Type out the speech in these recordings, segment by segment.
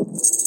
you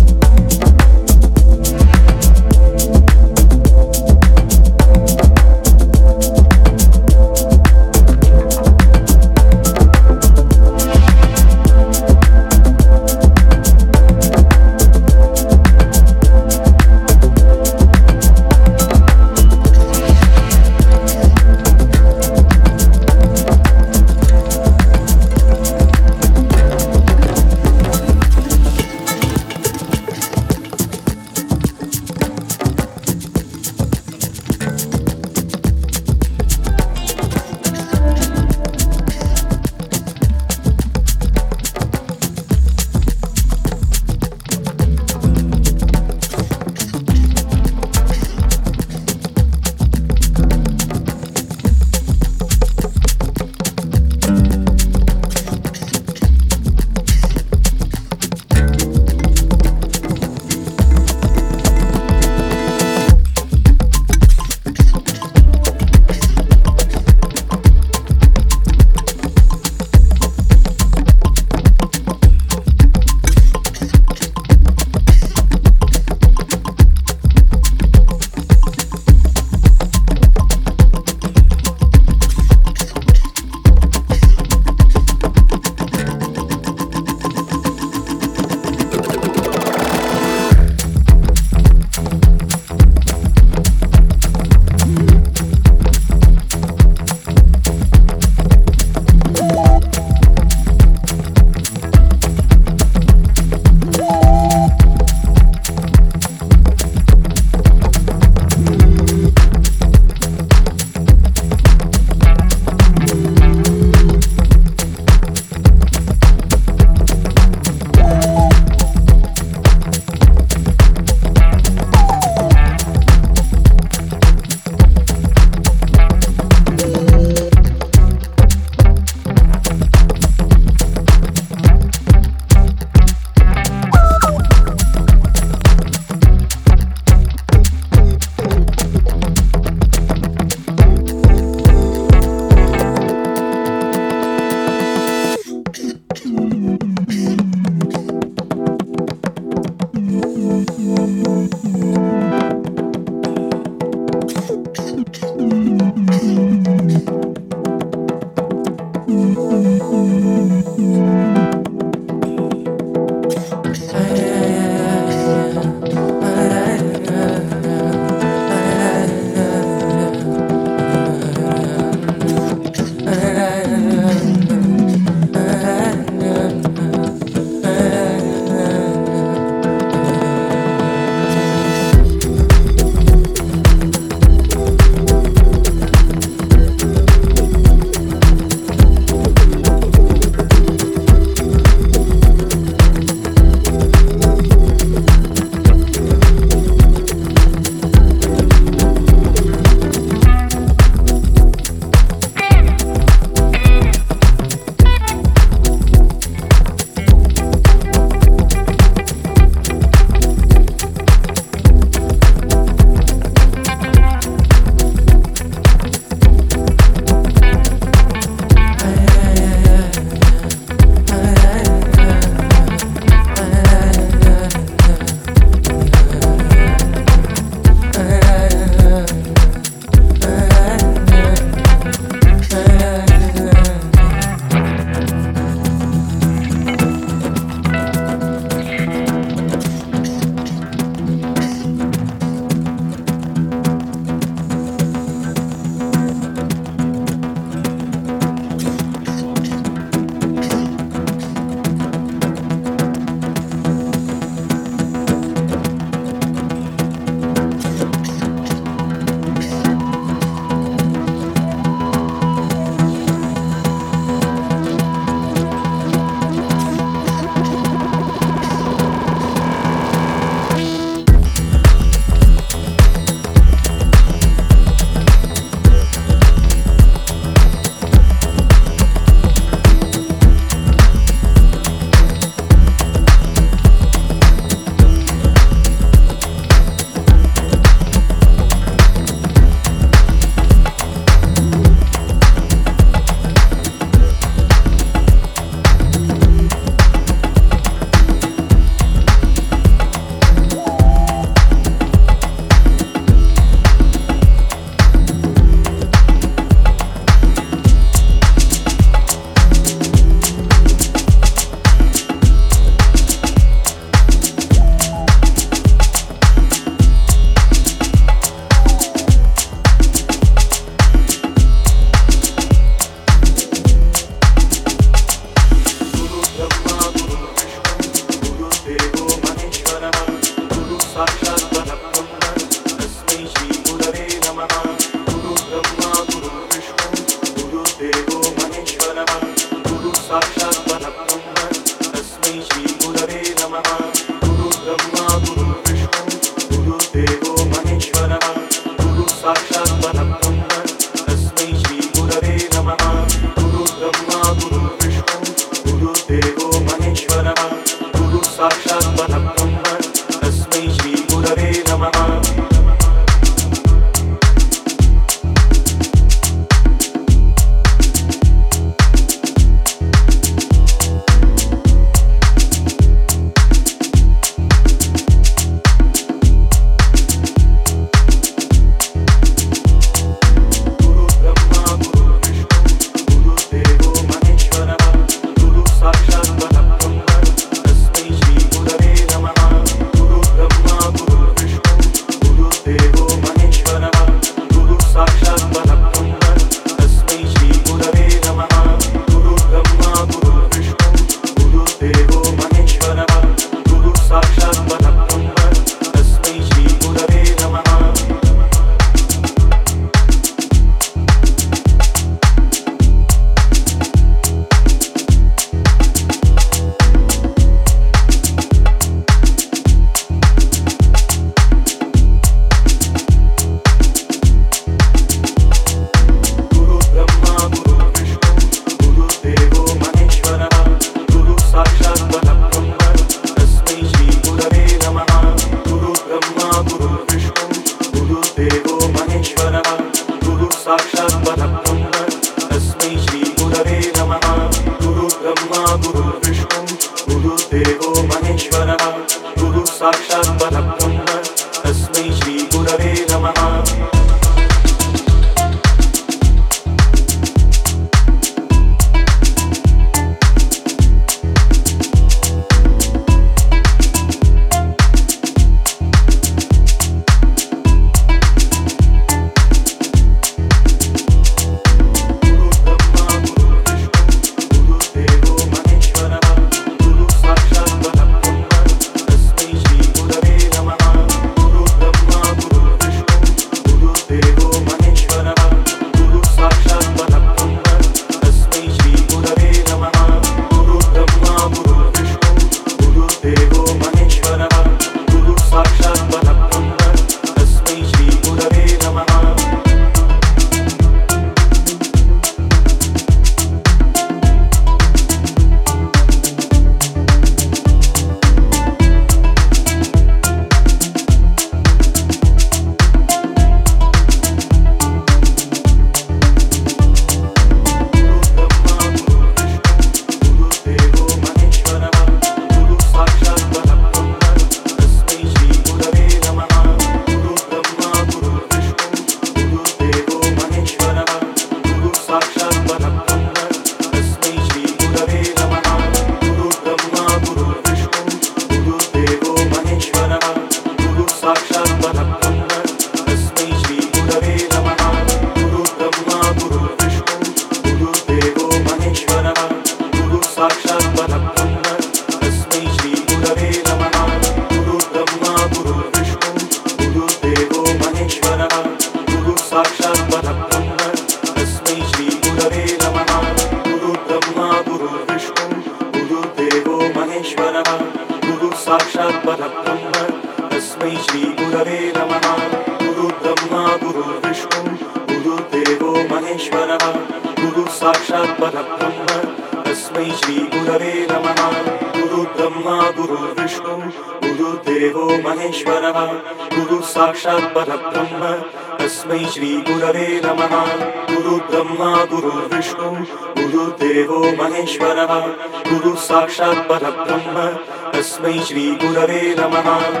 Bye-bye.